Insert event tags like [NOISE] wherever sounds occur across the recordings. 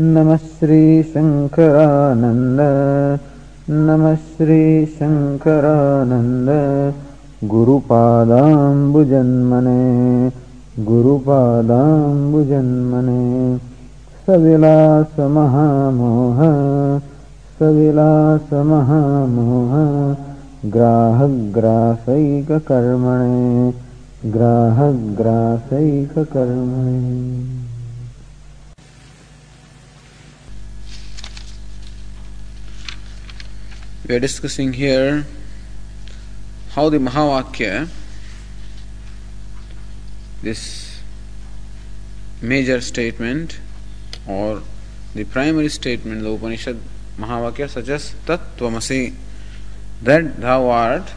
नमः श्रीशङ्करानन्द नमः श्रीशङ्करानन्द गुरुपादाम्बुजन्मने गुरुपादाम्बुजन्मने। सविलासमहामोह सविलासमहामोह। ग्राहग्रासैककर्मणे ग्राहग्रासैककर्मणे We are discussing here how the Mahavakya, this major statement or the primary statement the Upanishad Mahavakya, suggests as Tat Tvamasi, that thou art,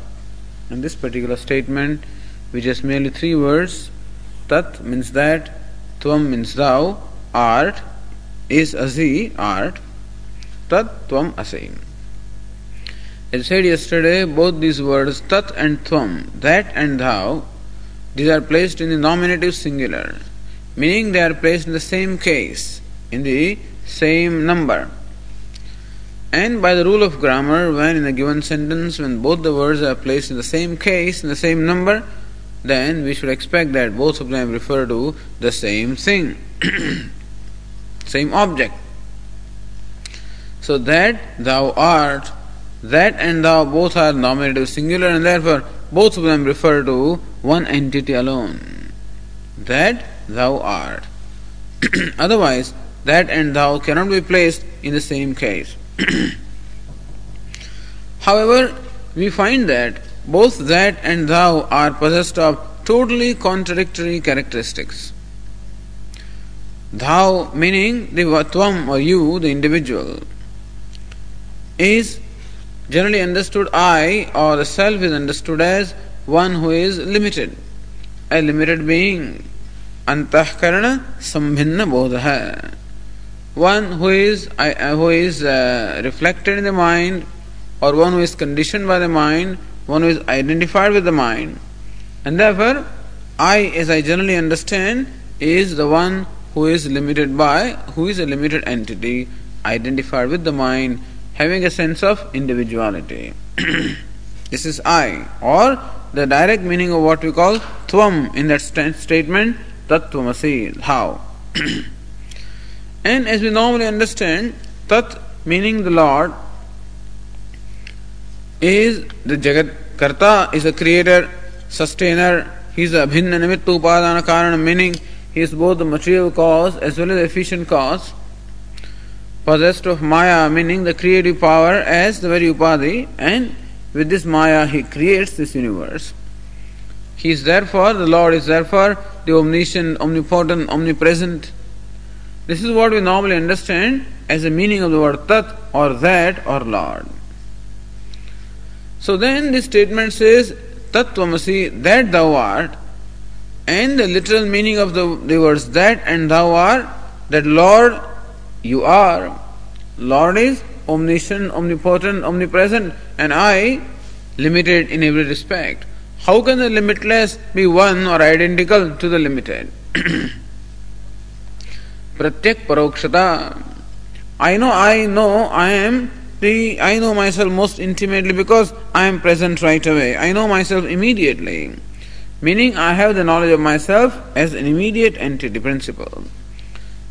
in this particular statement, which is merely three words, Tat means that, Tvam means thou, art is Asi, art, Tat Tvam Asi. As said yesterday, both these words tat and tvam, that and thou, these are placed in the nominative singular, meaning they are placed in the same case, in the same number. And by the rule of grammar, when in a given sentence, when both the words are placed in the same case, in the same number, then we should expect that both of them refer to the same thing, [CLEARS THROAT] same object. So that thou art that and thou both are nominative singular and therefore both of them refer to one entity alone. That thou art. [CLEARS THROAT] Otherwise, that and thou cannot be placed in the same case. [CLEARS THROAT] However, we find that both that and thou are possessed of totally contradictory characteristics. Thou meaning the tvam or you, the individual, is Generally understood, I or the self is understood as one who is limited, a limited being. Antahkarana sambhinna bodha. One who is, who is uh, reflected in the mind, or one who is conditioned by the mind, one who is identified with the mind. And therefore, I, as I generally understand, is the one who is limited by, who is a limited entity, identified with the mind, having a sense of individuality. [CLEARS THROAT] this is I, or the direct meaning of what we call tvam in that st- statement, tattvamasi, how. [CLEARS THROAT] and as we normally understand, tat meaning the Lord is the Jagat Karta, is a creator, sustainer, he is a bhinna nimitta upadana karana, meaning he is both the material cause as well as the efficient cause possessed of Maya, meaning the creative power, as the very Upadhi, and with this Maya he creates this universe. He is therefore, the Lord is therefore the omniscient, omnipotent, omnipresent. This is what we normally understand as the meaning of the word Tat or that or Lord. So then this statement says, Tattvamasi, that thou art, and the literal meaning of the, the words that and thou art, that Lord you are. Lord is omniscient, omnipotent, omnipresent, and I limited in every respect. How can the limitless be one or identical to the limited? [CLEARS THROAT] Pratyak parokshata. I know, I know, I am the, I know myself most intimately because I am present right away. I know myself immediately. Meaning, I have the knowledge of myself as an immediate entity principle.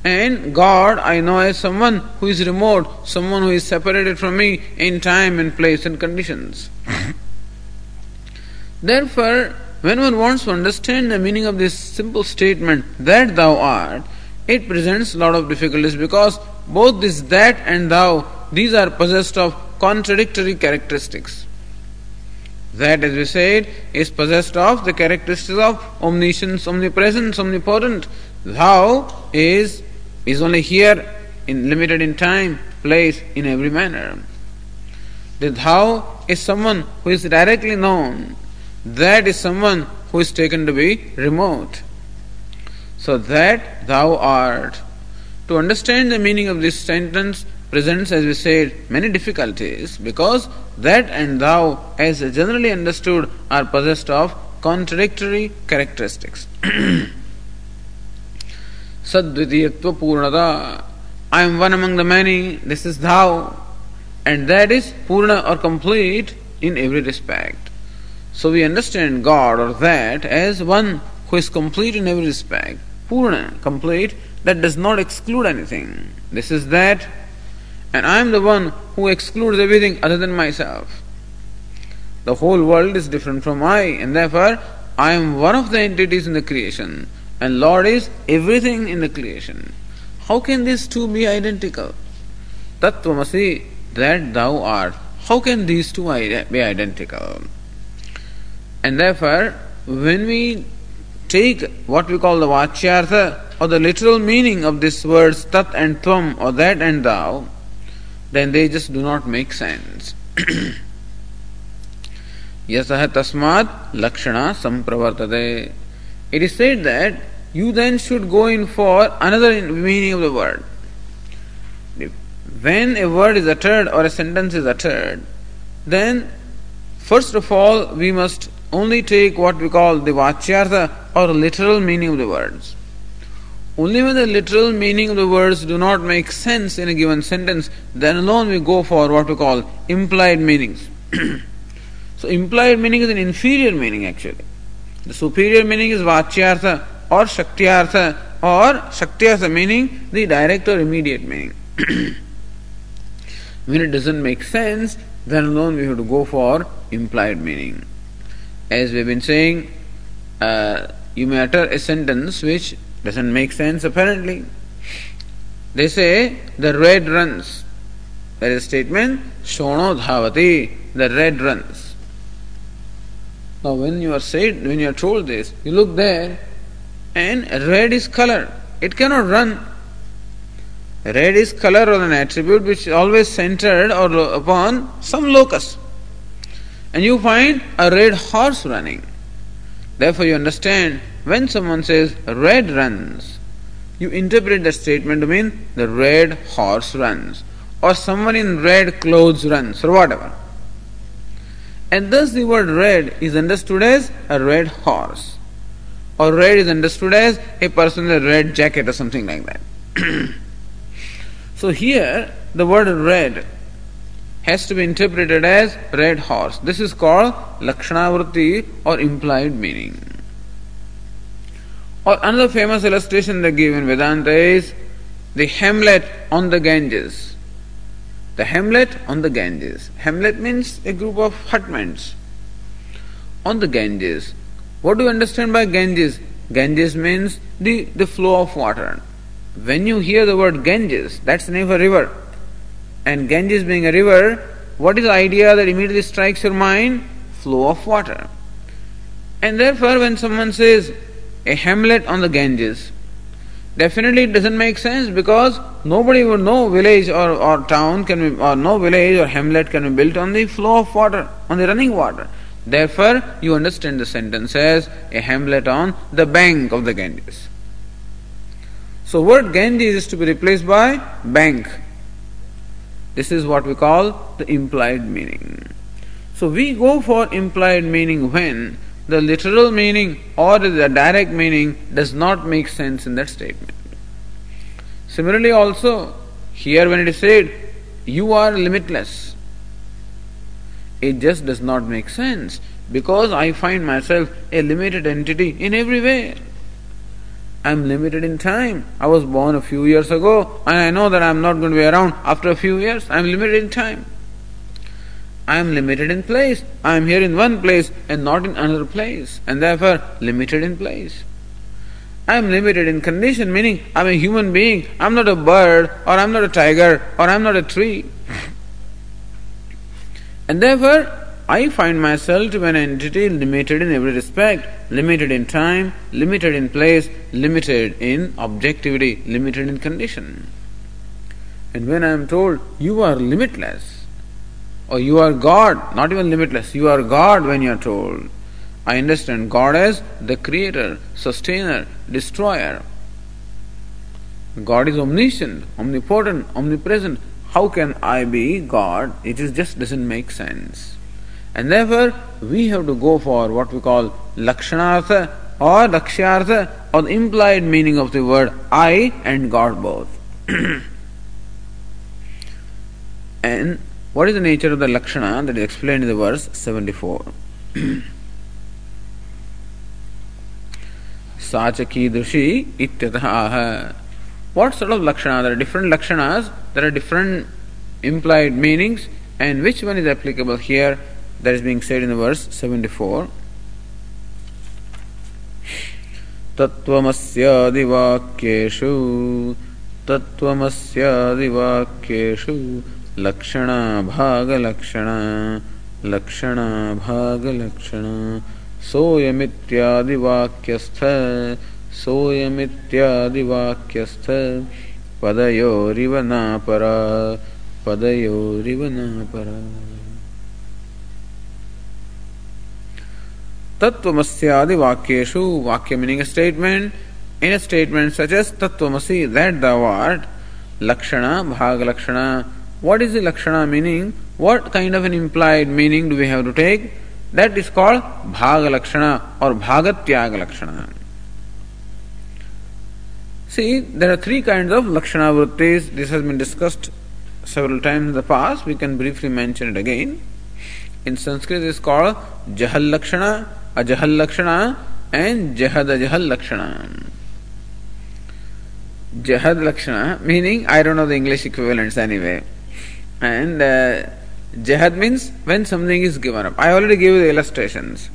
And God I know as someone who is remote, someone who is separated from me in time and place and conditions. Therefore, when one wants to understand the meaning of this simple statement, that thou art, it presents a lot of difficulties because both this that and thou, these are possessed of contradictory characteristics. That, as we said, is possessed of the characteristics of omniscience, omnipresence, omnipotent. Thou is is only here in limited in time, place, in every manner. The thou is someone who is directly known. That is someone who is taken to be remote. So that thou art. To understand the meaning of this sentence presents, as we said, many difficulties because that and thou, as generally understood, are possessed of contradictory characteristics. [CLEARS THROAT] Sadvitiyatva Purnada. I am one among the many, this is thou, and that is Purna or complete in every respect. So we understand God or that as one who is complete in every respect. Purna, complete, that does not exclude anything. This is that, and I am the one who excludes everything other than myself. The whole world is different from I, and therefore I am one of the entities in the creation, and Lord is everything in the creation. How can these two be identical? Tattvamasi, that thou art. How can these two be identical? And therefore, when we take what we call the Vachyartha or the literal meaning of these words Tat and Tvam or that and thou, then they just do not make sense. [CLEARS THROAT] Yasah tasmat lakshana sampravartate. It is said that you then should go in for another meaning of the word. When a word is uttered or a sentence is uttered, then first of all we must only take what we call the vachyartha or literal meaning of the words. Only when the literal meaning of the words do not make sense in a given sentence, then alone we go for what we call implied meanings. [CLEARS THROAT] So implied meaning is an inferior meaning actually. The superior meaning is Vachyartha or Shaktyartha or Shaktyartha meaning the direct or immediate meaning. [CLEARS THROAT] when it doesn't make sense, then alone we have to go for implied meaning. As we've been saying, uh, you may utter a sentence which doesn't make sense apparently. They say the red runs. There is a statement, Shono Dhavati, the red runs. Now, when you are said, when you are told this, you look there, and red is color. It cannot run. Red is color or an attribute which is always centered or upon some locus. And you find a red horse running. Therefore, you understand when someone says red runs, you interpret the statement to mean the red horse runs, or someone in red clothes runs, or whatever. And thus the word red is understood as a red horse. Or red is understood as a person in a red jacket or something like that. [CLEARS THROAT] so here the word red has to be interpreted as red horse. This is called Lakshanavritti or implied meaning. Or another famous illustration they give in Vedanta is the hamlet on the Ganges. The hamlet on the Ganges. Hamlet means a group of hutments on the Ganges. What do you understand by Ganges? Ganges means the, the flow of water. When you hear the word Ganges, that's the name of a river. And Ganges being a river, what is the idea that immediately strikes your mind? Flow of water. And therefore, when someone says a hamlet on the Ganges, definitely it doesn't make sense because nobody would know village or, or town can be or no village or hamlet can be built on the flow of water, on the running water. Therefore, you understand the sentence as a hamlet on the bank of the Ganges. So word Ganges is to be replaced by bank. This is what we call the implied meaning. So we go for implied meaning when the literal meaning or the direct meaning does not make sense in that statement. Similarly, also, here when it is said, you are limitless, it just does not make sense because I find myself a limited entity in every way. I am limited in time. I was born a few years ago and I know that I am not going to be around after a few years. I am limited in time. I am limited in place. I am here in one place and not in another place, and therefore limited in place. I am limited in condition, meaning I am a human being. I am not a bird, or I am not a tiger, or I am not a tree. And therefore, I find myself to be an entity limited in every respect, limited in time, limited in place, limited in objectivity, limited in condition. And when I am told, you are limitless, or you are God, not even limitless, you are God when you are told. I understand God as the creator, sustainer, destroyer. God is omniscient, omnipotent, omnipresent. How can I be God? It is just doesn't make sense. And therefore, we have to go for what we call lakshanartha or lakshyartha or the implied meaning of the word I and God both. [CLEARS THROAT] and what is the nature of the lakshana that is explained in the verse 74? [CLEARS THROAT] Sachaki dushi ityatah What sort of lakshana? There are different lakshanas, there are different implied meanings, and which one is applicable here? That is being said in the verse 74. तत्त्वमस्यादिवाक्येषु तत्त्वमस्यादिवाक्येषु लक्षणा भागलक्षणा लक्षणा भागलक्षणा सोऽयमित्यादिवाक्यस्थ सोयमित्यादिवाक्यस्थ। पदयोरिव न परा। पदयोरिव न परा। तत्वमस्य आदि वाक्येषु वाक्य meaning statement in statement such as तत्वमसि that the word lakshana bhaga lakshana what is the lakshana meaning what kind of an implied meaning do we have to take that is called bhaga lakshana और भाग त्याग लक्षण See, there are three kinds of Lakshana Vrittis. This has been discussed several times in the past. We can briefly mention it again. In Sanskrit, it is called Jahal Lakshana Ajahal Lakshana and Jahad Ajahal Lakshana. Jahad Lakshana meaning I don't know the English equivalents anyway. And uh, Jahad means when something is given up. I already gave you the illustrations.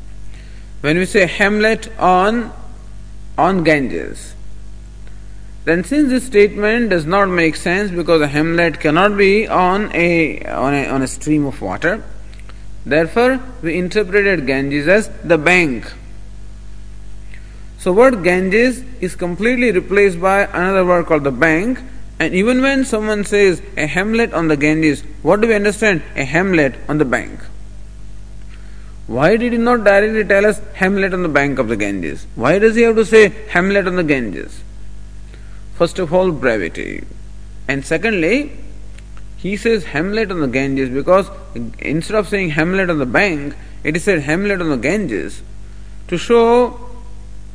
When we say Hamlet on on Ganges, then since this statement does not make sense because a Hamlet cannot be on a on a, on a stream of water, Therefore, we interpreted Ganges as the bank. So, word Ganges is completely replaced by another word called the bank. And even when someone says a hamlet on the Ganges, what do we understand? A hamlet on the bank. Why did he not directly tell us hamlet on the bank of the Ganges? Why does he have to say hamlet on the Ganges? First of all, brevity. And secondly, he says Hamlet on the Ganges because instead of saying Hamlet on the bank, it is said Hamlet on the Ganges to show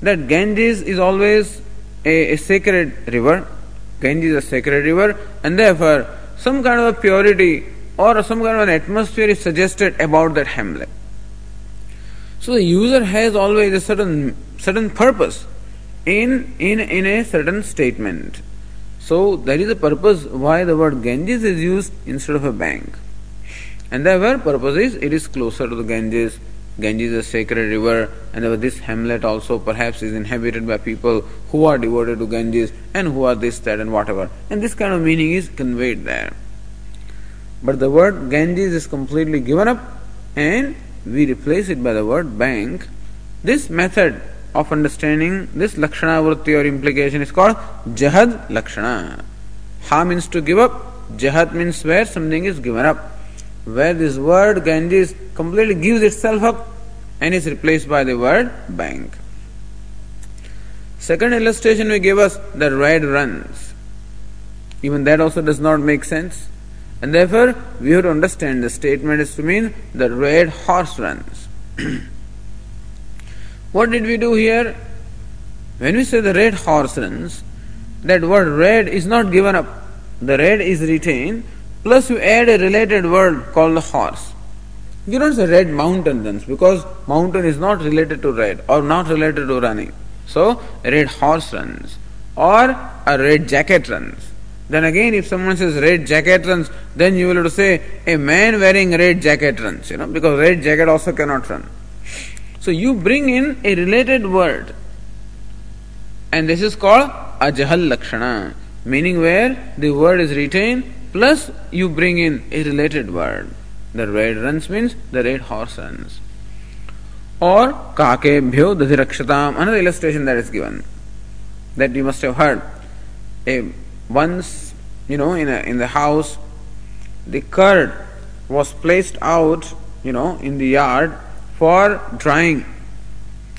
that Ganges is always a, a sacred river. Ganges is a sacred river, and therefore some kind of a purity or some kind of an atmosphere is suggested about that hamlet. So the user has always a certain certain purpose in in in a certain statement. So that is the purpose why the word Ganges is used instead of a bank. And the purpose is it is closer to the Ganges. Ganges is a sacred river, and this hamlet also perhaps is inhabited by people who are devoted to Ganges and who are this, that, and whatever. And this kind of meaning is conveyed there. But the word Ganges is completely given up, and we replace it by the word bank. This method of understanding this lakshana vritti or implication is called jahad lakshana. Ha means to give up, jahad means where something is given up. Where this word Ganges completely gives itself up and is replaced by the word bank. Second illustration we give us the red runs. Even that also does not make sense. And therefore, we have to understand the statement is to mean the red horse runs. [CLEARS THROAT] What did we do here? When we say the red horse runs, that word red is not given up. The red is retained, plus you add a related word called the horse. You don't say red mountain runs because mountain is not related to red or not related to running. So, red horse runs or a red jacket runs. Then again, if someone says red jacket runs, then you will have to say a man wearing red jacket runs, you know, because red jacket also cannot run. So you bring in a related word. And this is called ajahal lakshana, meaning where the word is retained plus you bring in a related word. The red runs means the red horse runs. Or kakebhyo dadhirakshatam, another illustration that is given that you must have heard. A once, you know, in a, in the house, the curd was placed out, you know, in the yard for drying.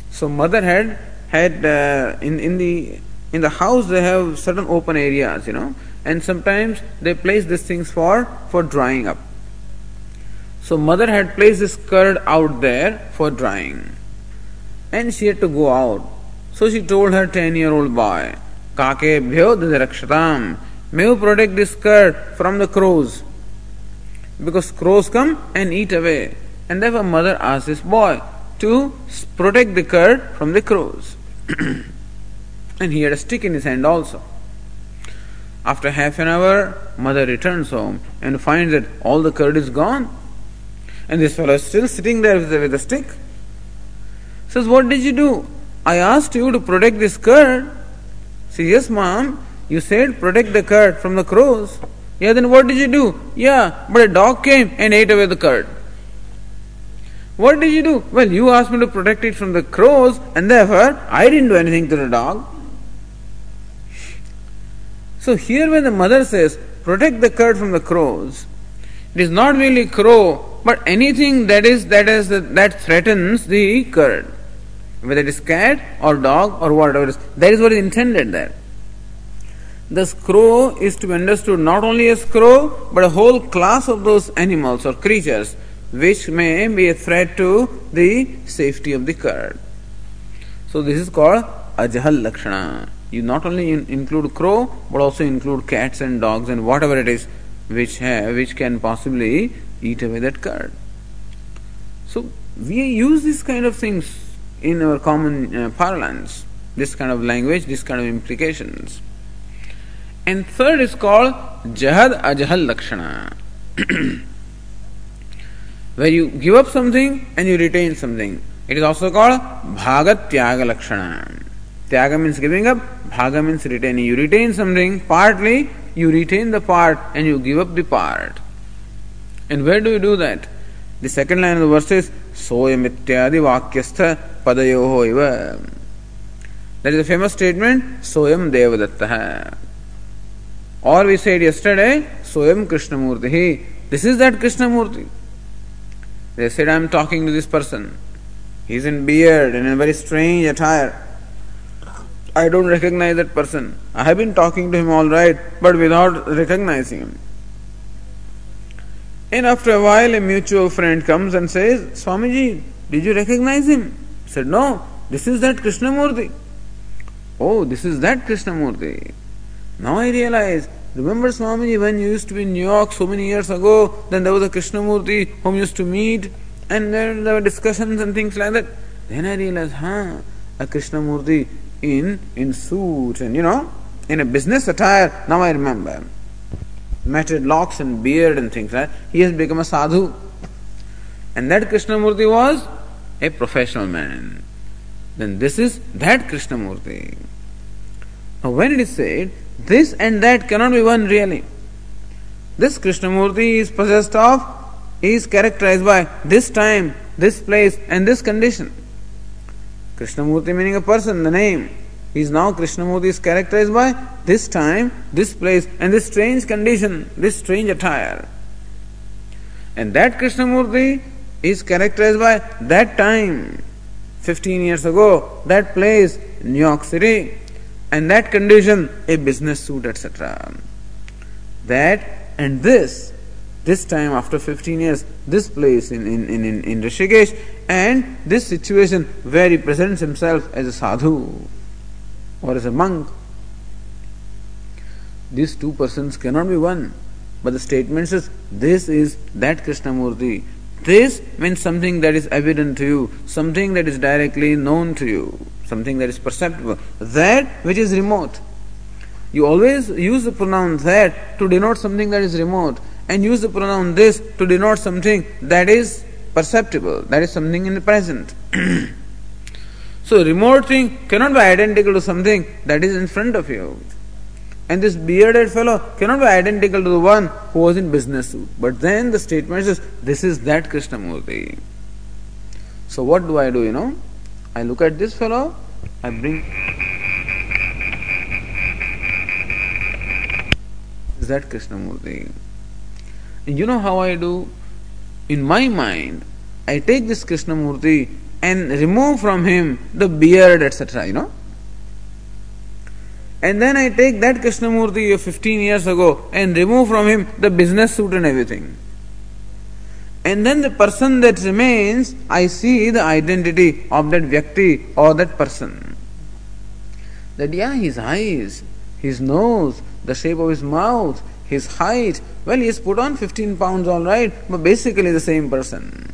So mother had had uh, in in the in the house they have certain open areas, you know, and sometimes they place these things for for drying up. So mother had placed this curd out there for drying, and she had to go out. So she told her ten-year-old boy, "Kake "Kakebhyo rakshatam, may you protect this curd from the crows, because crows come and eat away." And therefore, mother asked this boy to protect the curd from the crows. [CLEARS THROAT] and he had a stick in his hand also. After half an hour, mother returns home and finds that all the curd is gone. And this fellow is still sitting there with a, with stick. Says, What did you do? I asked you to protect this curd. Says, Yes, mom. You said protect the curd from the crows. Yeah, then what did you do? Yeah, but a dog came and ate away the curd. What did you do? Well, you asked me to protect it from the crows, and therefore I didn't do anything to the dog. So here when the mother says, protect the curd from the crows, it is not really crow, but anything that is that is that threatens the curd. Whether it is cat or dog or whatever it is. That is what is intended there. The crow is to be understood not only as crow, but a whole class of those animals or creatures which may be a threat to the safety of the curd. So this is called Ajahal Lakshana you not only in, include crow but also include cats and dogs and whatever it is which have, which can possibly eat away that curd. So we use these kind of things in our common uh, parlance, this kind of language, this kind of implications. And third is called Jahad Ajahal Lakshana. [CLEARS THROAT] where you give up something and you retain something. It is also called Bhaga Tyaga Lakshana. Tyaga means giving up, bhaga means retaining. You retain something, partly you retain the part and you give up the part. And where do you do that? The second line of the verse is Soyam ityadi vakyastha padayoho iva. That is a famous statement, Soyam Devadatta. Or we said yesterday, Soyam Krishnamurti. This is that Krishnamurti. They said, I am talking to this person. He is in beard and in a very strange attire. I don't recognize that person. I have been talking to him all right, but without recognizing him. And after a while, a mutual friend comes and says, Swamiji, did you recognize him? I said, No, this is that Krishnamurti. Oh, this is that Krishnamurti. Now I realize, remember Swamiji when you used to be in New York so many years ago, then there was a Krishnamurti whom you used to meet, and then there were discussions and things like that. Then I realized, huh, a Krishnamurti in in suit and you know in a business attire. Now I remember, matted locks and beard and things like. That. He has become a sadhu, and that Krishnamurti was a professional man. Then this is that Krishnamurti. Now when it is said this and that cannot be one really. This Krishnamurti is possessed of, is characterized by this time, this place, and this condition. Krishnamurti meaning a person, the name. He is now Krishnamurti is characterized by this time, this place, and this strange condition, this strange attire. And that Krishnamurti is characterized by that time, 15 years ago, that place, New York City, and that condition, a business suit, etc. That and this this time after 15 years, this place in, in, in, in in Rishikesh, and this situation where he presents himself as a sadhu or as a monk. These two persons cannot be one. But the statement says, this is that Krishnamurti. This means something that is evident to you, something that is directly known to you, something that is perceptible. That which is remote. You always use the pronoun that to denote something that is remote and use the pronoun this to denote something that is perceptible, that is something in the present. [CLEARS THROAT] so, remote thing cannot be identical to something that is in front of you. And this bearded fellow cannot be identical to the one who was in business suit. But then the statement says, This is that Krishnamurti. So, what do I do? You know, I look at this fellow, I bring. Is that Krishnamurti? You know how I do? in my mind, I take this Krishnamurti and remove from him the beard, etc. You know? And then I take that Krishnamurti of 15 years ago and remove from him the business suit and everything. And then the person that remains, I see the identity of that Vyakti or that person. That, yeah, his eyes, his nose, the shape of his mouth, his height, well, he has put on 15 pounds, all right, but basically the same person.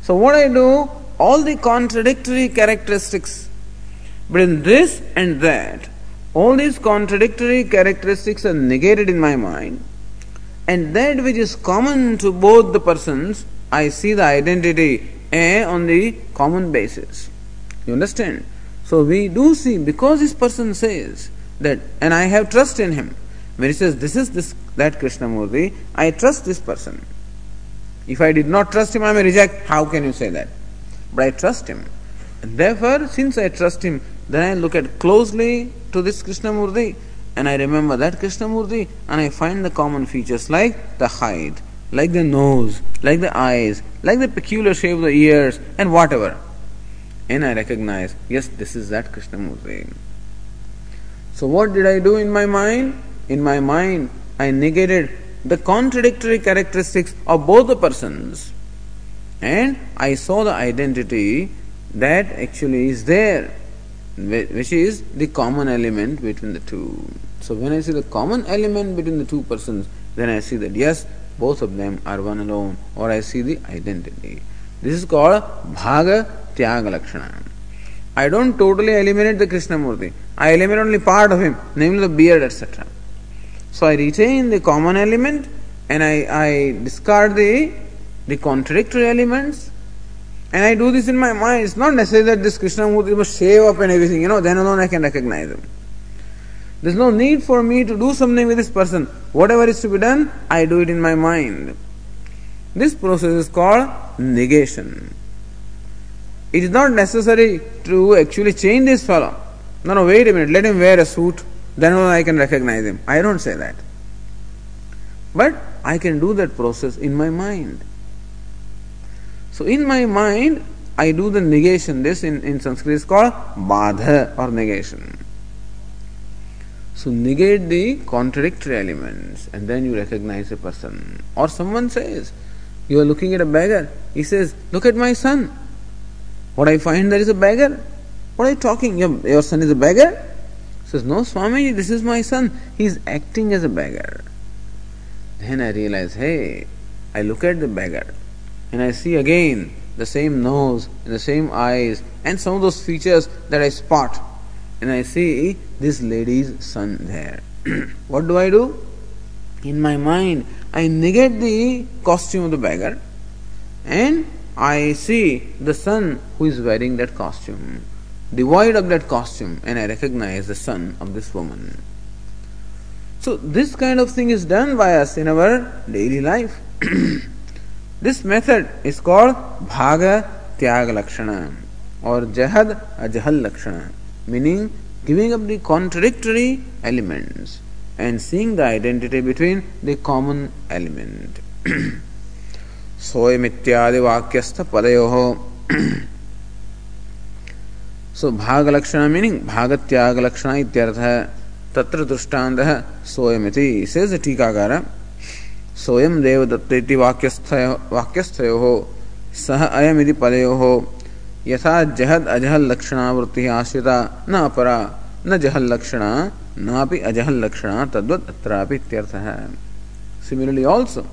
So, what I do, all the contradictory characteristics between this and that, all these contradictory characteristics are negated in my mind, and that which is common to both the persons, I see the identity eh, on the common basis. You understand? So we do see because this person says that, and I have trust in him. When he says this is this that Krishnamurti, I trust this person. If I did not trust him, I may reject. How can you say that? But I trust him. And therefore, since I trust him, then I look at closely to this Krishnamurti and I remember that Krishnamurti and I find the common features like the height, like the nose, like the eyes, like the peculiar shape of the ears, and whatever. And I recognize, yes, this is that Krishnamurti. So, what did I do in my mind? In my mind, I negated the contradictory characteristics of both the persons and I saw the identity that actually is there which is the common element between the two. So when I see the common element between the two persons, then I see that yes, both of them are one alone, or I see the identity. This is called Bhaga Tyaga Lakshana. I don't totally eliminate the Krishnamurti. I eliminate only part of him, namely the beard, etc. So I retain the common element and I, I discard the, the contradictory elements and I do this in my mind. It's not necessary that this Krishna Krishnamurti must shave up and everything, you know, then alone I can recognize him. There's no need for me to do something with this person. Whatever is to be done, I do it in my mind. This process is called negation. It is not necessary to actually change this fellow. No, no, wait a minute, let him wear a suit, then I can recognize him. I don't say that. But I can do that process in my mind. So in my mind, I do the negation. This in, in Sanskrit is called badha or negation. So negate the contradictory elements and then you recognize a person. Or someone says, you are looking at a beggar. He says, look at my son. What I find there is a beggar. What are you talking? Your, your son is a beggar? He says, no, Swami, this is my son. He is acting as a beggar. Then I realize, hey, I look at the beggar and I see again the same nose and the same eyes and some of those features that I spot, and I see this lady's son there. [CLEARS THROAT] what do I do? In my mind, I negate the costume of the beggar and I see the son who is wearing that costume, devoid of that costume, and I recognize the son of this woman. So, this kind of thing is done by us in our daily life. [CLEARS THROAT] This method is called bhaga tyaga lakshana और jahad ajahal lakshana meaning giving up the contradictory elements and seeing the identity between the common element Soyam इत्यादि वाक्यस्थ पदयो सो भाग लक्षण meaning भाग त्याग लक्षण इत्यर्थ तत्र दृष्टांत सोयमिति टीकाकार सोयम देवदत्त वाक्यस्थयो सह अयमिति पदयोः यथा जहद अजहल लक्षणावृत्ति आश्रिता न अपरा न जहल लक्षणा नापि अजहल लक्षणा तद्वत् अत्रापि इत्यर्थः similarly also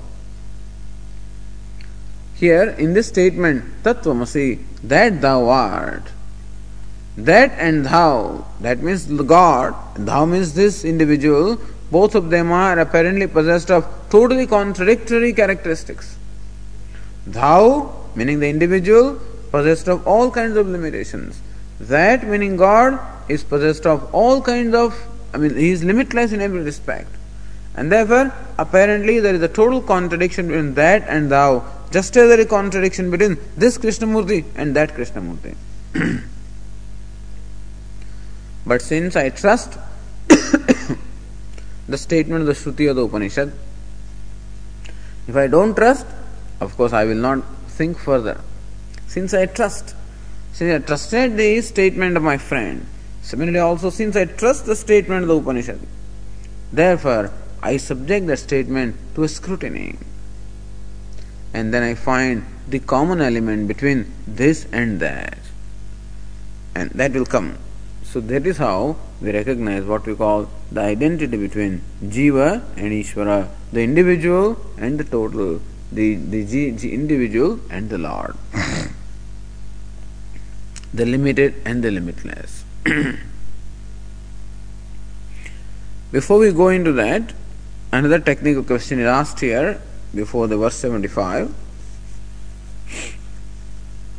Here in this statement, Tatvamasi, that thou art, that and thou, that means God, thou means this individual both of them are apparently possessed of totally contradictory characteristics. Thou, meaning the individual, possessed of all kinds of limitations. That, meaning God, is possessed of all kinds of, I mean, He is limitless in every respect. And therefore, apparently, there is a total contradiction between that and thou, just as there is a contradiction between this Krishnamurti and that Krishnamurti. [CLEARS THROAT] but since I trust the statement of the Shruti of the Upanishad. If I don't trust, of course I will not think further. Since I trust, since I trusted the statement of my friend, similarly also since I trust the statement of the Upanishad, therefore I subject the statement to a scrutiny. And then I find the common element between this and that. And that will come. So that is how we recognize what we call the identity between Jiva and Ishvara, the individual and the total, the, the, the individual and the Lord, the limited and the limitless. [CLEARS THROAT] Before we go into that, another technical question is asked here before the verse 75.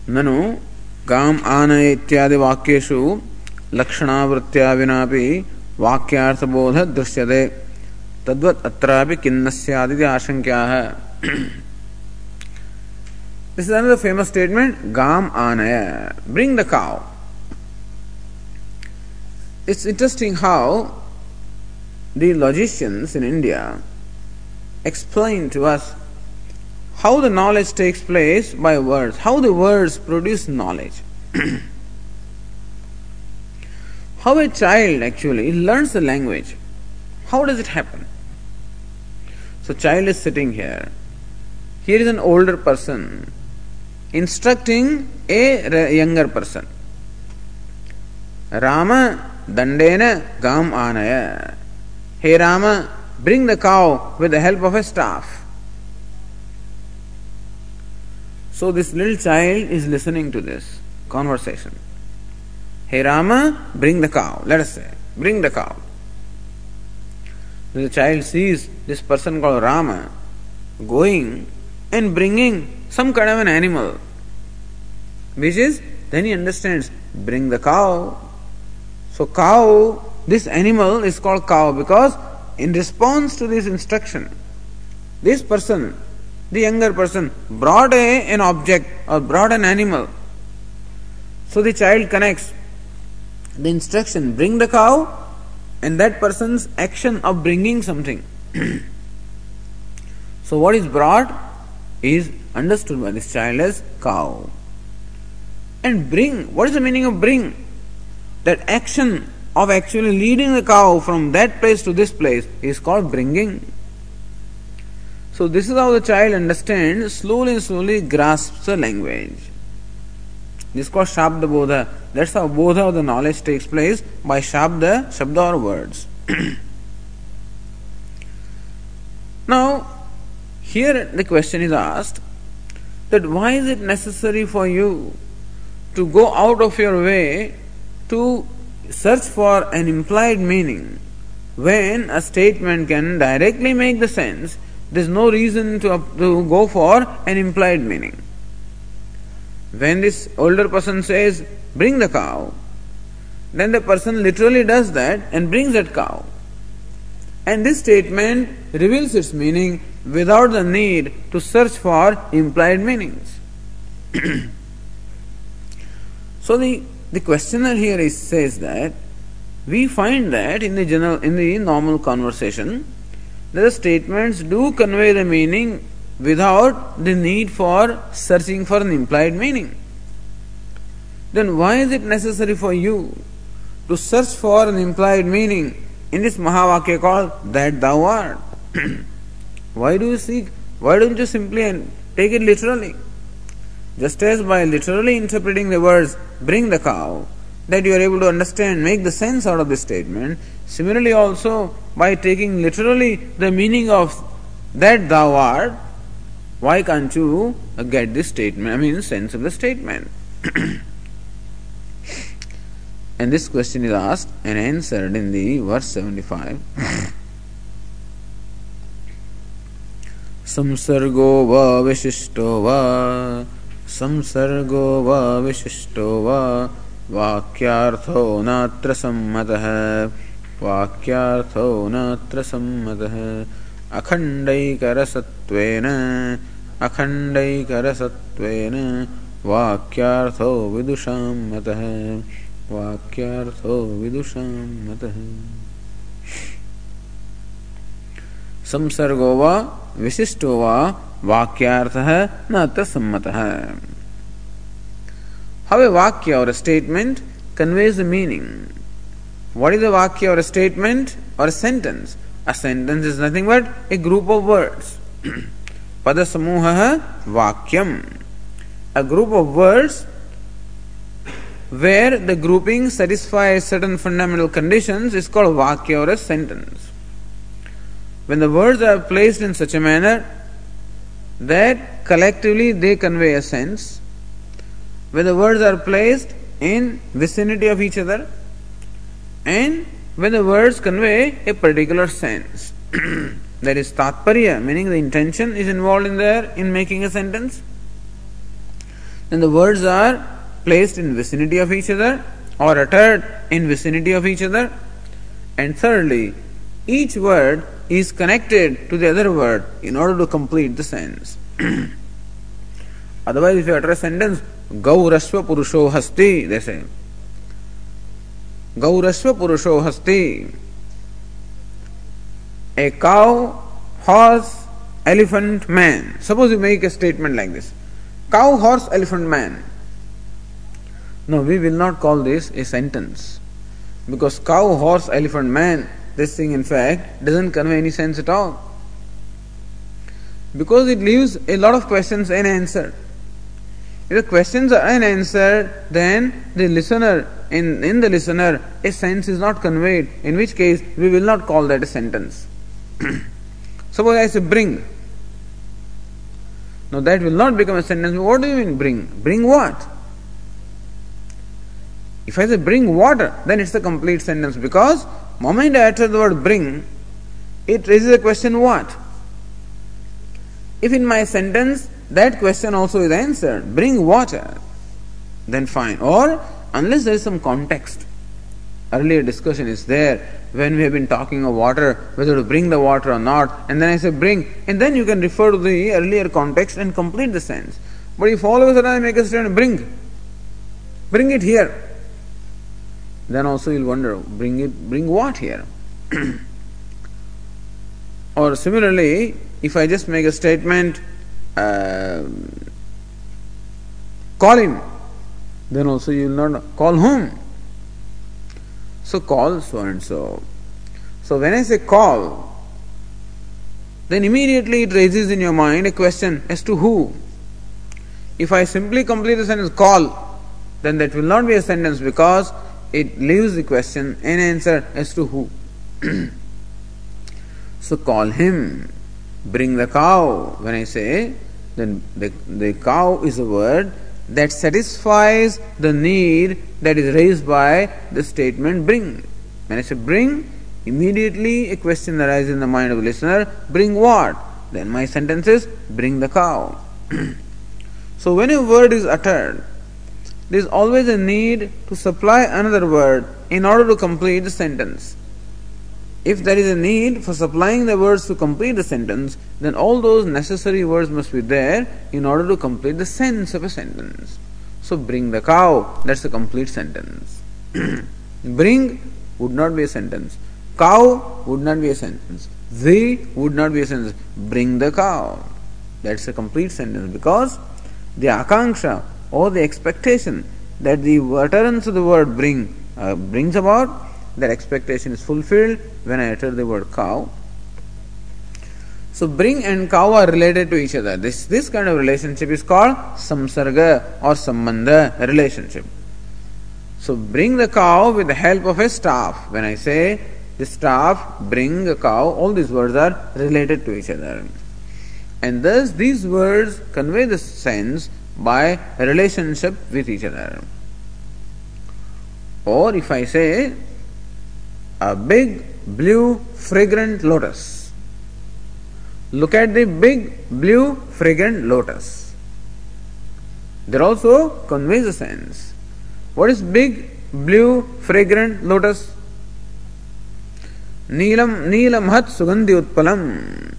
ननु काम आन इत्यादि वाक्येषु लक्षणावृत्तिया विना दृश्य दे तद्वत अत्रा भी किन्न सियादिति आशंक्या है दिस इज़ फ़ेमस स्टेटमेंट गाम आनय bring the cow it's interesting how the logicians in India explain to us how the knowledge takes place by words how the words produce knowledge how a child actually learns the language. How does it happen? So child is sitting here. Here is an older person instructing a younger person. Rama dandena gam anaya. Hey Rama, bring the cow with the help of a staff. So this little child is listening to this conversation. Hey Rama, bring the cow. Let us say, bring the cow. The child sees this person called Rama going and bringing some kind of an animal, which is, then he understands, bring the cow. So, cow, this animal is called cow because in response to this instruction, this person the younger person brought a, an object or brought an animal. So the child connects the instruction bring the cow and that person's action of bringing something. [CLEARS THROAT] so what is brought is understood by this child as cow. And bring, what is the meaning of bring? That action of actually leading the cow from that place to this place is called bringing. So this is how the child understands, slowly slowly grasps the language. This is called Shabda Bodha. That's how Bodha the knowledge takes place by Shabda, Shabda or words. [CLEARS THROAT] now, here the question is asked that why is it necessary for you to go out of your way to search for an implied meaning when a statement can directly make the sense there's no reason to, to go for an implied meaning. When this older person says, bring the cow, then the person literally does that and brings that cow. And this statement reveals its meaning without the need to search for implied meanings. [CLEARS THROAT] so the, the questioner here is, says that we find that in the general in the normal conversation the statements do convey the meaning without the need for searching for an implied meaning. Then why is it necessary for you to search for an implied meaning in this Mahavakya called that thou art? [CLEARS THROAT] why do you seek? Why don't you simply take it literally? Just as by literally interpreting the words, bring the cow, that you are able to understand, make the sense out of the statement. Similarly, also by taking literally the meaning of that thou art, why can't you get this statement? I mean, sense of the statement. [COUGHS] and this question is asked and answered in the verse 75. संसर्गो वा विशिष्टो वा संसर्गो वा विशिष्टो वा वाक्यार्थो नात्र सम्मतः वाक्यार्थो नात्र सम्मतः अखण्डैकरसत्वेन अखण्डैकरसत्वेन वाक्यार्थो विदुषां मतः वाक्यार्थो विदुषां मतः संसर्गो व विशिष्टो व वाक्यार्थः न अत्र सम्मतः or a statement conveys the meaning. What is a vakya or a statement or a sentence? A sentence is nothing but a group of words. [CLEARS THROAT] Padasamuha vakyam. A group of words where the grouping satisfies certain fundamental conditions is called vakya or a sentence. When the words are placed in such a manner that collectively they convey a sense, when the words are placed in vicinity of each other, and when the words convey a particular sense. [CLEARS THROAT] that is tatparya, meaning the intention is involved in there in making a sentence. Then the words are placed in vicinity of each other or uttered in vicinity of each other. And thirdly, each word is connected to the other word in order to complete the sense. [CLEARS THROAT] Otherwise, if you utter a sentence, Gaurasva Purusho Hasti, they say. Gaurasva Purusho Hasti. A cow, horse, elephant, man. Suppose you make a statement like this Cow, horse, elephant, man. No, we will not call this a sentence. Because cow, horse, elephant, man, this thing in fact doesn't convey any sense at all. Because it leaves a lot of questions unanswered. If the questions are unanswered, then the listener, in, in the listener, a sense is not conveyed, in which case we will not call that a sentence. [CLEARS THROAT] Suppose I say bring. Now that will not become a sentence. What do you mean bring? Bring what? If I say bring water, then it's a complete sentence because moment I utter the word bring, it raises a question what? If in my sentence that question also is answered. Bring water. Then fine. Or unless there is some context. Earlier discussion is there when we have been talking of water, whether to bring the water or not, and then I say bring, and then you can refer to the earlier context and complete the sense. But if all of a sudden I make a statement, bring, bring it here, then also you'll wonder, bring it, bring what here? [CLEARS THROAT] or similarly, if I just make a statement, uh, call him, then also you will not call whom. So call so and so. So when I say call, then immediately it raises in your mind a question as to who. If I simply complete the sentence call, then that will not be a sentence because it leaves the question and answer as to who. [CLEARS THROAT] so call him. Bring the cow. When I say then the, the cow is a word that satisfies the need that is raised by the statement bring. When I say bring, immediately a question arises in the mind of the listener bring what? Then my sentence is bring the cow. [CLEARS THROAT] so when a word is uttered, there is always a need to supply another word in order to complete the sentence. If there is a need for supplying the words to complete the sentence, then all those necessary words must be there in order to complete the sense of a sentence. So, bring the cow, that's a complete sentence. [CLEARS THROAT] bring would not be a sentence. Cow would not be a sentence. The would not be a sentence. Bring the cow. That's a complete sentence because the akanksha or the expectation that the utterance of the word bring uh, brings about that expectation is fulfilled when I utter the word cow. So bring and cow are related to each other. This this kind of relationship is called samsarga or sambandha relationship. So bring the cow with the help of a staff. When I say the staff, bring a cow, all these words are related to each other. And thus these words convey the sense by relationship with each other. Or if I say a big blue fragrant lotus. Look at the big blue fragrant lotus. There also conveys a sense. What is big blue fragrant lotus? Neelam Neelam Mahat Sugandhi Utpalam.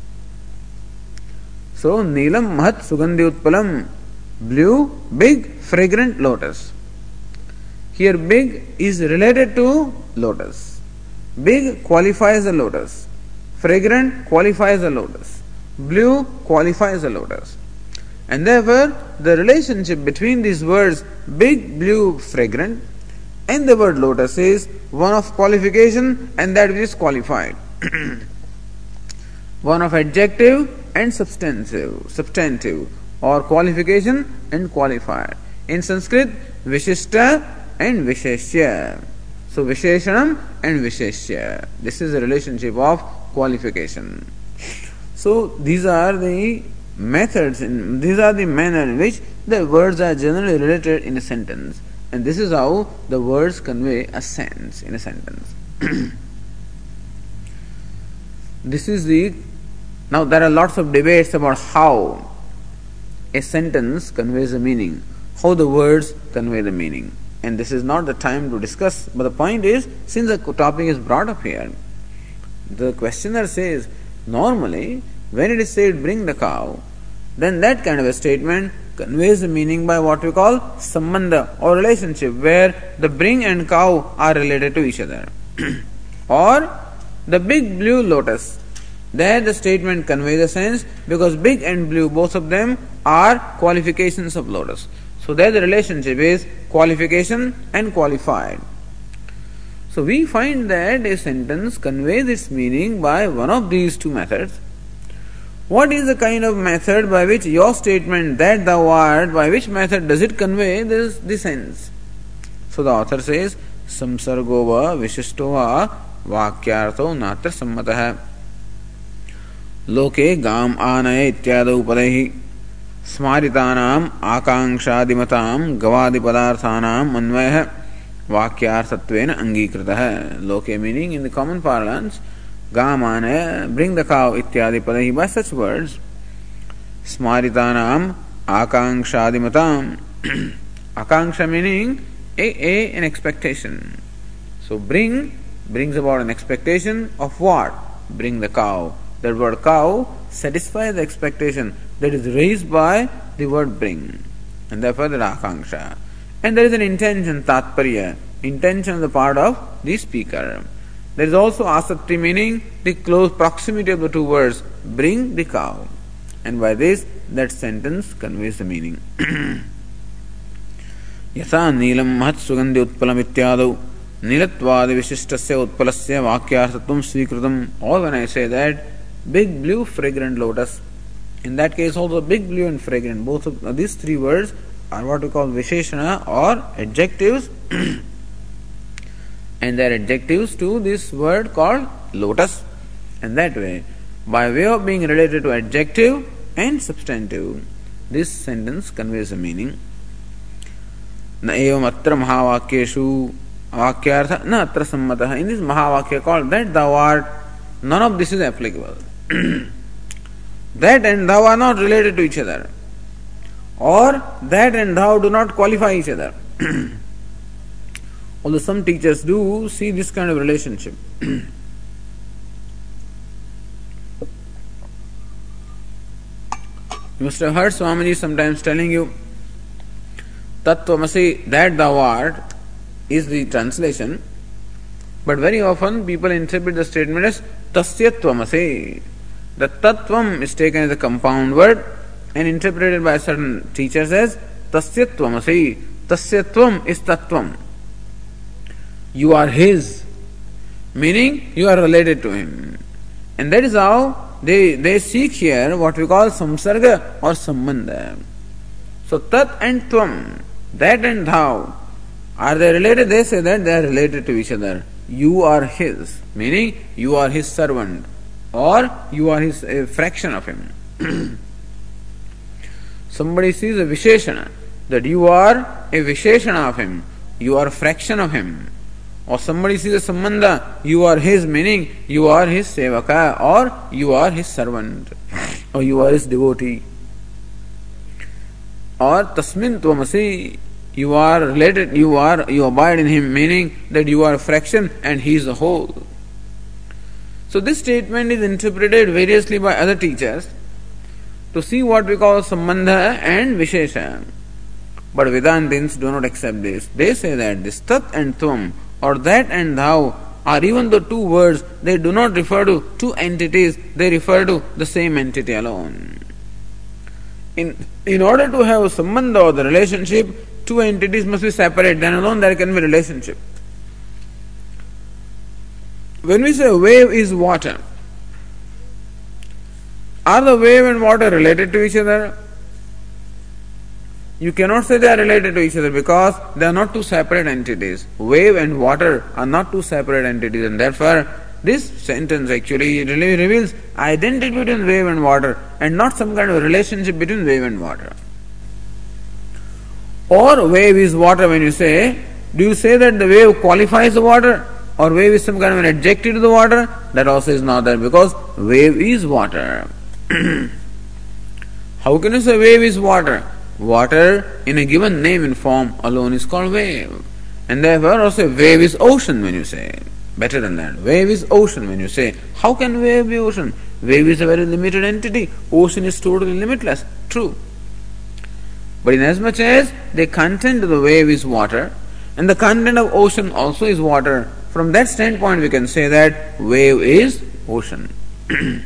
So Neelam Mahat Sugandhi Utpalam, blue big fragrant lotus. Here big is related to lotus. Big qualifies the lotus. Fragrant qualifies a lotus. Blue qualifies a lotus. And therefore, the relationship between these words, big, blue, fragrant, and the word lotus is one of qualification and that which is qualified. [CLEARS THROAT] one of adjective and substantive, substantive, or qualification and qualified. In Sanskrit, Vishishta and Visheshya. So Visheshanam and Visheshya. This is the relationship of qualification. So these are the methods, in, these are the manner in which the words are generally related in a sentence. And this is how the words convey a sense in a sentence. [CLEARS THROAT] this is the now there are lots of debates about how a sentence conveys a meaning, how the words convey the meaning. And this is not the time to discuss, but the point is, since the topic is brought up here, the questioner says, normally, when it is said, bring the cow, then that kind of a statement conveys the meaning by what we call sambandha or relationship, where the bring and cow are related to each other. [CLEARS THROAT] or the big blue lotus. There the statement conveys the sense because big and blue, both of them are qualifications of lotus. So there the relationship is qualification and qualified. So we find that a sentence conveys its meaning by one of these two methods what is the kind of method by which your statement that thou art, by which method does it convey this, the sense? So the author says, संसर्गो व विशिष्टो व वाक्यार्थो नात्र सम्मतः लोके गाम आनय इत्यादौ पदैः स्मारितानाम् गवादि गवादिपदार्थानाम् अन्वय वाक्यार्थत्वेन अङ्गीकृतः लोके meaning in the common parlance गामान bring the cow इत्यादि पद ही बाय सच वर्ड्स स्मारितानाम्, आकाङ्क्षादिमताम् [CLEARS THROAT] akanksha meaning a a an expectation so bring brings about an expectation of what? Bring the cow. That word cow satisfies the expectation that is raised by the word bring, and therefore the akanksha. And there is an intention, tatparya, intention on the part of the speaker. There is also asatti, meaning the close proximity of the two words, bring the cow. And by this, that sentence conveys the meaning. यथा नीलम महत् सुगंधि उत्पलमित्यादौ नीलत्वाद विशिष्टस्य उत्पलस्य वाक्यार्थत्वं स्वीकृतम् organise say that big blue fragrant lotus in that case also big blue and fragrant both of these three words are what we call visheshana or adjectives [CLEARS THROAT] and they are adjectives to this word called lotus. And that way, by way of being related to adjective and substantive, this sentence conveys a meaning. न एवं अत्र महावाक्येषु वाक्यार्थ न अत्र सम्मतः in this महावाक्य called that thou art none of this is applicable that and thou are not related to each other or that and thou do not qualify each other [CLEARS THROAT] Although some teachers do see this kind of relationship. you must have heard Swamiji sometimes telling you, Tattvamasi, that thou art, is the translation. But very often people interpret the statement as Tasyatvamasi. The Tattvam is taken as a compound word and interpreted by certain teachers as Tasyatvamasi. Tasyatvam is Tattvam you are his, meaning you are related to him. And that is how they, they seek here what we call samsarga or sambandha. So tat and tvam, that and thou, are they related? They say that they are related to each other. You are his, meaning you are his servant, or you are his a fraction of him. [CLEARS THROAT] Somebody sees a visheshana, that you are a visheshana of him, you are a fraction of him or somebody sees a sambandha, you are his, meaning you are his sevaka, or you are his servant, [SNIFFS] or you are his devotee. Or tasmin tvamasi, you are related, you are, you abide in him, meaning that you are a fraction and he is the whole. So this statement is interpreted variously by other teachers to see what we call sambandha and vishesha. But Vedantins do not accept this. They say that this tat and tvam or that and thou are even the two words, they do not refer to two entities, they refer to the same entity alone. In, in order to have sambandha or the relationship, two entities must be separate, then alone there can be relationship. When we say wave is water, are the wave and water related to each other? You cannot say they are related to each other because they are not two separate entities. Wave and water are not two separate entities, and therefore, this sentence actually really reveals identity between wave and water and not some kind of relationship between wave and water. Or wave is water when you say, do you say that the wave qualifies the water? Or wave is some kind of an adjective to the water? That also is not there because wave is water. [CLEARS THROAT] How can you say wave is water? Water in a given name and form alone is called wave. And therefore also wave is ocean when you say. Better than that. Wave is ocean when you say. How can wave be ocean? Wave is a very limited entity. Ocean is totally limitless. True. But inasmuch as the content of the wave is water, and the content of ocean also is water, from that standpoint we can say that wave is ocean. [CLEARS THROAT]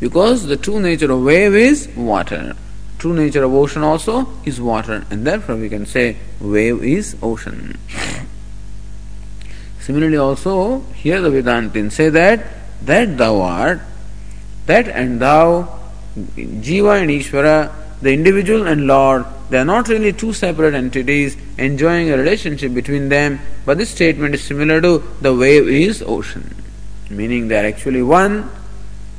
because the true nature of wave is water. True nature of ocean also is water, and therefore we can say wave is ocean. [CLEARS THROAT] Similarly, also here the Vedantin say that that thou art, that and thou, Jiva and Ishvara, the individual and Lord, they are not really two separate entities enjoying a relationship between them, but this statement is similar to the wave is ocean, meaning they are actually one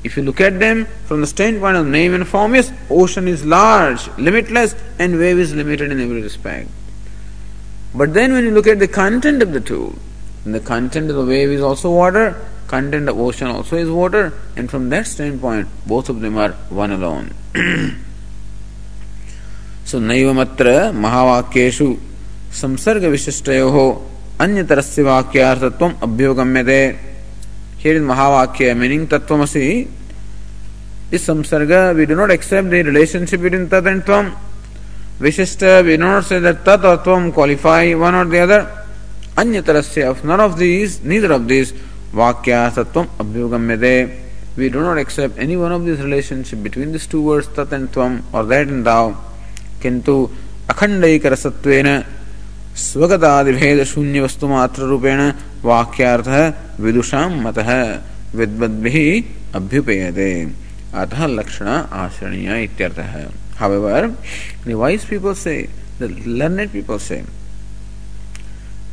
if you look at them from the standpoint of name and form, yes, ocean is large, limitless, and wave is limited in every respect. But then when you look at the content of the two, the content of the wave is also water, content of ocean also is water, and from that standpoint, both of them are one alone. [CLEARS THROAT] so नैवमत्र महावाक्येषु संसर्ग विशिष्टयोः अन्यतरस्य वाक्यार्थत्वम् अभ्युगम्यते in Mahavakya, meaning Tattvamasi, is samsarga. We do not accept the relationship between Tat and Tvam. Vishishta, we do not say that Tat or Tvam qualify one or the other. Anyatarasya, of none of these, neither of these, Vakya Tattvam Abhyugamyade. We do not accept any one of these relationship between these two words, Tat and Tvam, or that and Thou. किंतु अखंडैकरसत्वेन स्वगतादिभेद शून्य वस्तु मात्र रूपेण वाक्यार्थ विदुषा मत विद्वद्भिः अभ्युपेयते अतः लक्षण आश्रणीय इत्यर्थः wise people say the learned people say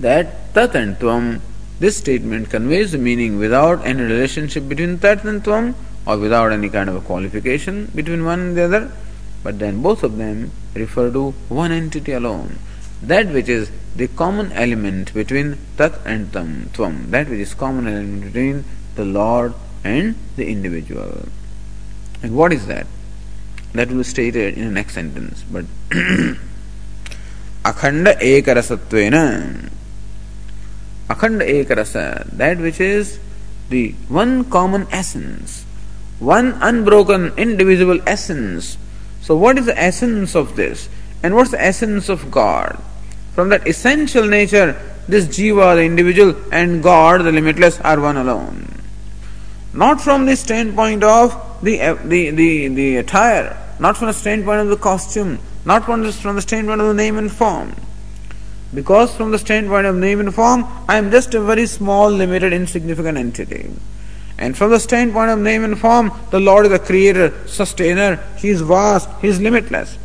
that tat and tvam this statement conveys the meaning without any relationship between tat and tvam or without any kind of a qualification between one and the other but then both of them refer to one entity alone that which is the common element between tat and tam, tvam, that which is common element between the Lord and the individual. And what is that? That will be stated in the next sentence. But [CLEARS THROAT] akhanda ekarasattvena akhanda ekarasa, that which is the one common essence, one unbroken, indivisible essence. So, what is the essence of this? And what's the essence of God? From that essential nature, this jiva, the individual, and God, the limitless, are one alone. Not from the standpoint of the, uh, the, the, the attire, not from the standpoint of the costume, not from the, from the standpoint of the name and form. Because from the standpoint of name and form, I am just a very small, limited, insignificant entity. And from the standpoint of name and form, the Lord is the creator, sustainer, He is vast, He is limitless.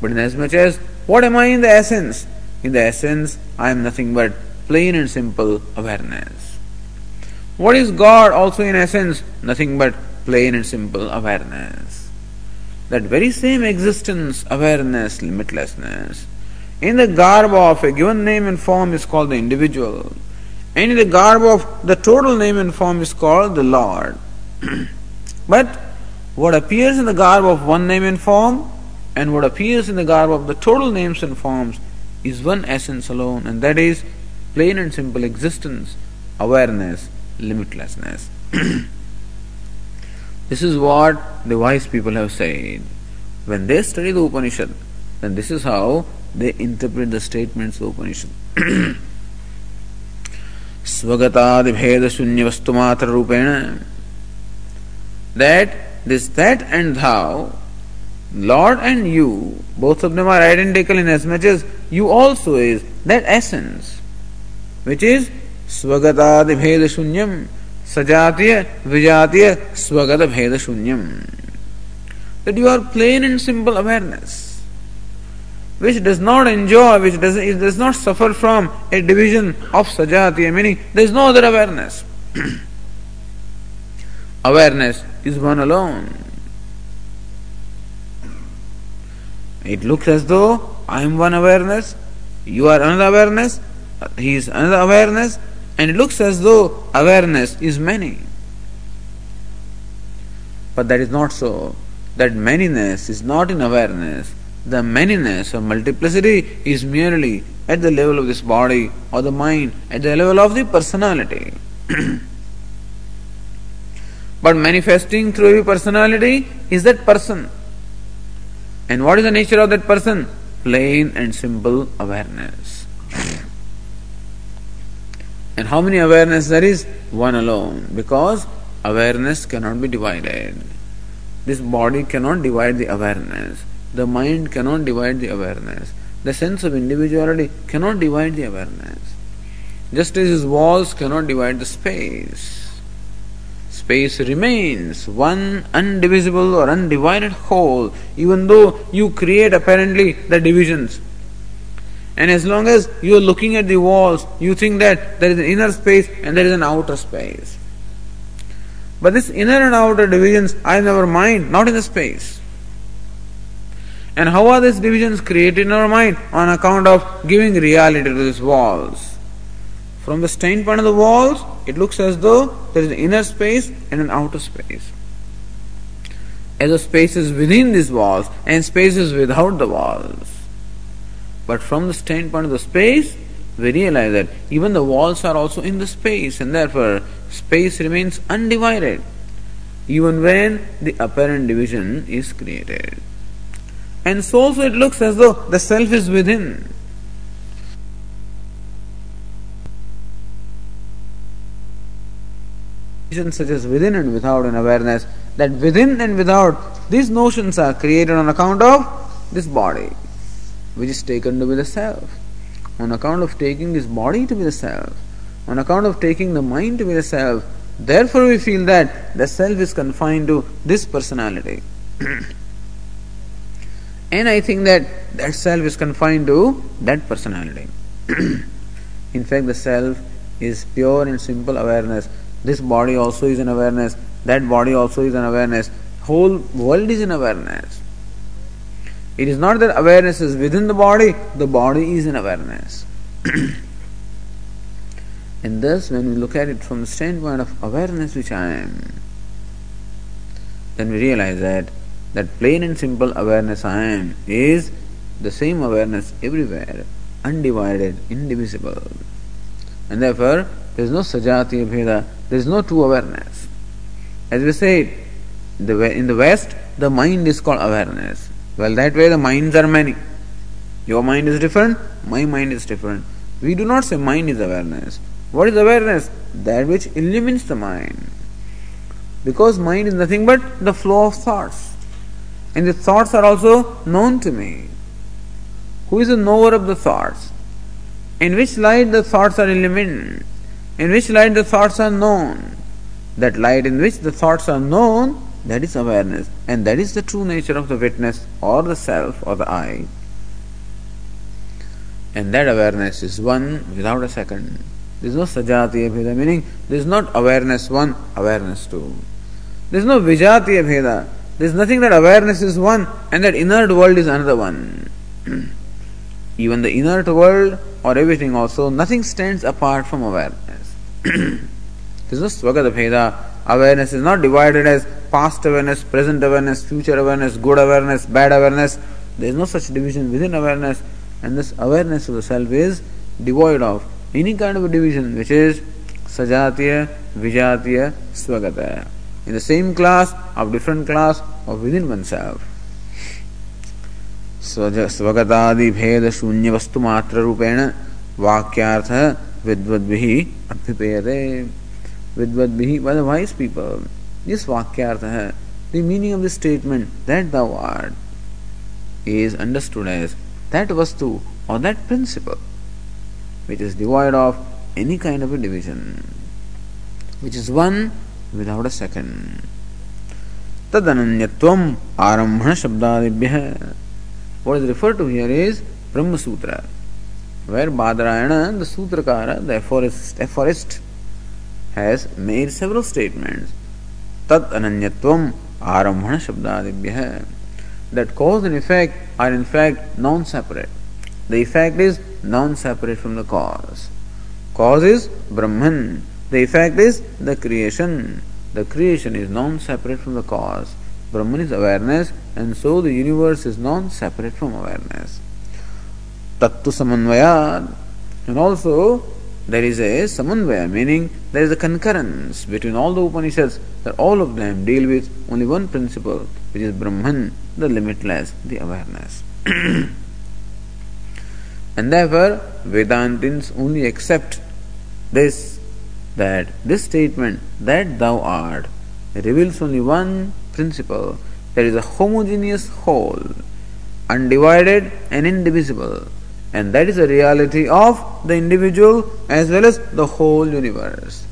But inasmuch as what am I in the essence? In the essence, I am nothing but plain and simple awareness. What is God also in essence? Nothing but plain and simple awareness. That very same existence, awareness, limitlessness, in the garb of a given name and form is called the individual, and in the garb of the total name and form is called the Lord. [CLEARS THROAT] but what appears in the garb of one name and form and what appears in the garb of the total names and forms is one essence alone, and that is plain and simple existence, awareness, limitlessness. [CLEARS THROAT] this is what the wise people have said. When they study the Upanishad, then this is how they interpret the statements of Upanishad. [CLEARS THROAT] स्वगताद भेद शून्य वस्तु मात्र रूपेण that this that and thou lord and you both of them are identical in as much is you also is that essence which is स्वगताद भेद शून्यम सजातीय विजातीय स्वगत भेद शून्यम that you are plain and simple awareness which does not enjoy, which does, it does not suffer from a division of Sajatiya, meaning there is no other awareness. [CLEARS THROAT] awareness is one alone. It looks as though I am one awareness, you are another awareness, he is another awareness, and it looks as though awareness is many. But that is not so. That manyness is not in awareness. The manyness or multiplicity is merely at the level of this body or the mind, at the level of the personality. [CLEARS THROAT] but manifesting through every personality is that person. And what is the nature of that person? Plain and simple awareness. [SNIFFS] And how many awareness there is? One alone. Because awareness cannot be divided. This body cannot divide the awareness. The mind cannot divide the awareness. The sense of individuality cannot divide the awareness. Just as his walls cannot divide the space space remains one undivisible or undivided whole, even though you create apparently the divisions. And as long as you are looking at the walls, you think that there is an inner space and there is an outer space. But this inner and outer divisions are in our mind, not in the space. And how are these divisions created in our mind? On account of giving reality to these walls. From the standpoint of the walls, it looks as though there is an inner space and an outer space. As the space is within these walls and space is without the walls. But from the standpoint of the space, we realize that even the walls are also in the space and therefore space remains undivided even when the apparent division is created. And so also it looks as though the self is within. such as within and without an awareness that within and without these notions are created on account of this body which is taken to be the self on account of taking this body to be the self on account of taking the mind to be the self therefore we feel that the self is confined to this personality [CLEARS THROAT] and i think that that self is confined to that personality [CLEARS THROAT] in fact the self is pure and simple awareness this body also is an awareness. That body also is an awareness. Whole world is an awareness. It is not that awareness is within the body, the body is an awareness. [CLEARS THROAT] and thus, when we look at it from the standpoint of awareness which I am, then we realize that that plain and simple awareness I am is the same awareness everywhere, undivided, indivisible. And therefore, there is no sajati bheda, there is no true awareness. As we said, in the West, the mind is called awareness. Well, that way the minds are many. Your mind is different, my mind is different. We do not say mind is awareness. What is awareness? That which illumines the mind. Because mind is nothing but the flow of thoughts. And the thoughts are also known to me. Who is the knower of the thoughts? In which light the thoughts are illumined? in which light the thoughts are known. That light in which the thoughts are known, that is awareness, and that is the true nature of the witness or the self or the I. And that awareness is one without a second. There is no sajati bheda, meaning there is not awareness one, awareness two. There is no vijati bheda. There is nothing that awareness is one and that inert world is another one. [CLEARS THROAT] Even the inert world or everything also, nothing stands apart from awareness. [CLEARS THROAT] this is Swagata Bheda. Awareness is not divided as past awareness, present awareness, future awareness, good awareness, bad awareness. There is no such division within awareness, and this awareness of the self is devoid of any kind of a division which is Sajatiya, Vijatiya, Swagata In the same class of different class of within oneself. स्वगतादि भेद शून्य वस्तु मात्र रूपेण वाक्यार्थ Vidvadvihi Abhipayate. Vidvadvihi by the wise people. This Vakyartha hai. The meaning of this statement that thou art is understood as that vastu or that principle which is devoid of any kind of a division, which is one without a second. Tadananyatvam arambhana shabdadibhyah. What is referred to here is Brahma Sutra, where Badarayana, the Sutrakara, the aphorist, aphorist, has made several statements. Tat ananyatvam arambhana shabdadibhyah. That cause and effect are in fact non separate. The effect is non separate from the cause. Cause is Brahman. The effect is the creation. The creation is non separate from the cause. Brahman is awareness, and so the universe is non separate from awareness. Tattu samanvayad. And also, there is a samanvaya, meaning there is a concurrence between all the Upanishads, that all of them deal with only one principle, which is Brahman, the limitless, the awareness. [CLEARS THROAT] and therefore, Vedantins only accept this, that this statement, that thou art, reveals only one principle, there is a homogeneous whole, undivided and indivisible, and that is the reality of the individual as well as the whole universe.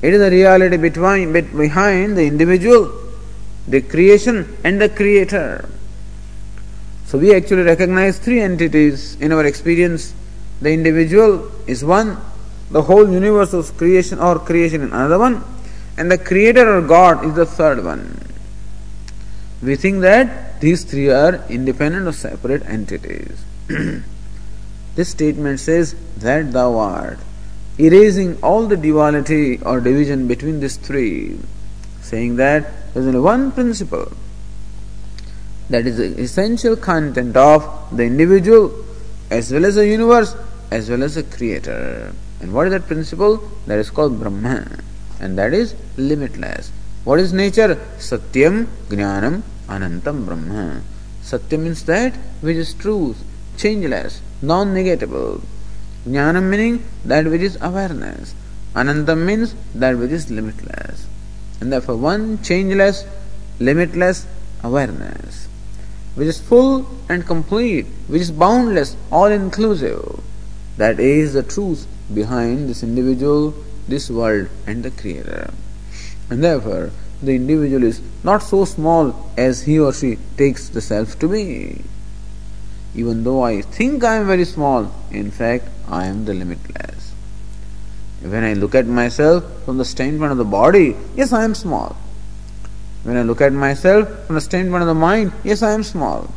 It is the reality between, behind the individual, the creation, and the creator. So we actually recognize three entities in our experience. The individual is one, the whole universe of creation or creation is another one, and the creator or God is the third one. We think that these three are independent or separate entities. [CLEARS THROAT] this statement says that thou art, erasing all the duality or division between these three, saying that there is only one principle that is the essential content of the individual as well as the universe as well as the creator. And what is that principle? That is called Brahman, and that is limitless. What is nature? Satyam, Jnanam, Anantam Brahma. Satya means that which is truth, changeless, non negatable. Jnanam meaning that which is awareness. Anantam means that which is limitless. And therefore, one changeless, limitless awareness, which is full and complete, which is boundless, all inclusive. That is the truth behind this individual, this world, and the Creator. And therefore, the individual is not so small as he or she takes the self to be. Even though I think I am very small, in fact, I am the limitless. When I look at myself from the standpoint of the body, yes, I am small. When I look at myself from the standpoint of the mind, yes, I am small.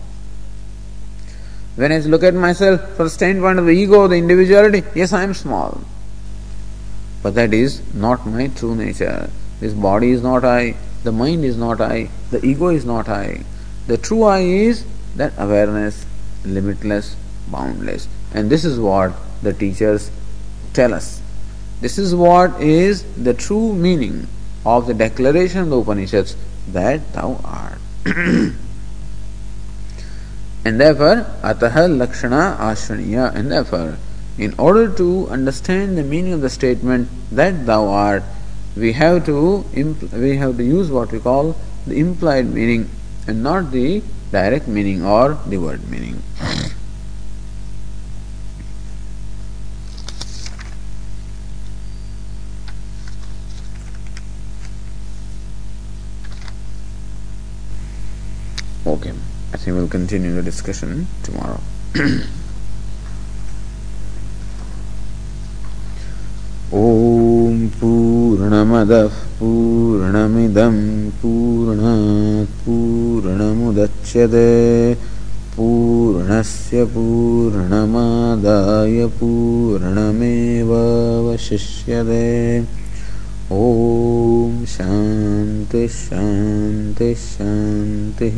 When I look at myself from the standpoint of the ego, the individuality, yes, I am small. But that is not my true nature. This body is not I, the mind is not I, the ego is not I. The true I is that awareness, limitless, boundless. And this is what the teachers tell us. This is what is the true meaning of the declaration of the Upanishads that thou art. [CLEARS THROAT] and therefore, ataha lakshana ashraniya. And therefore, in order to understand the meaning of the statement that thou art, we have to impl- we have to use what we call the implied meaning and not the direct meaning or the word meaning. Continue the discussion tomorrow. ॐ पूर्णमदः पूर्णमिदं पूर्णात् पूर्णमुदच्यते पूर्णस्य पूर्णमादाय पूर्णमेवावशिष्यते ॐ शान्तिश्शान्तिश्शान्तिः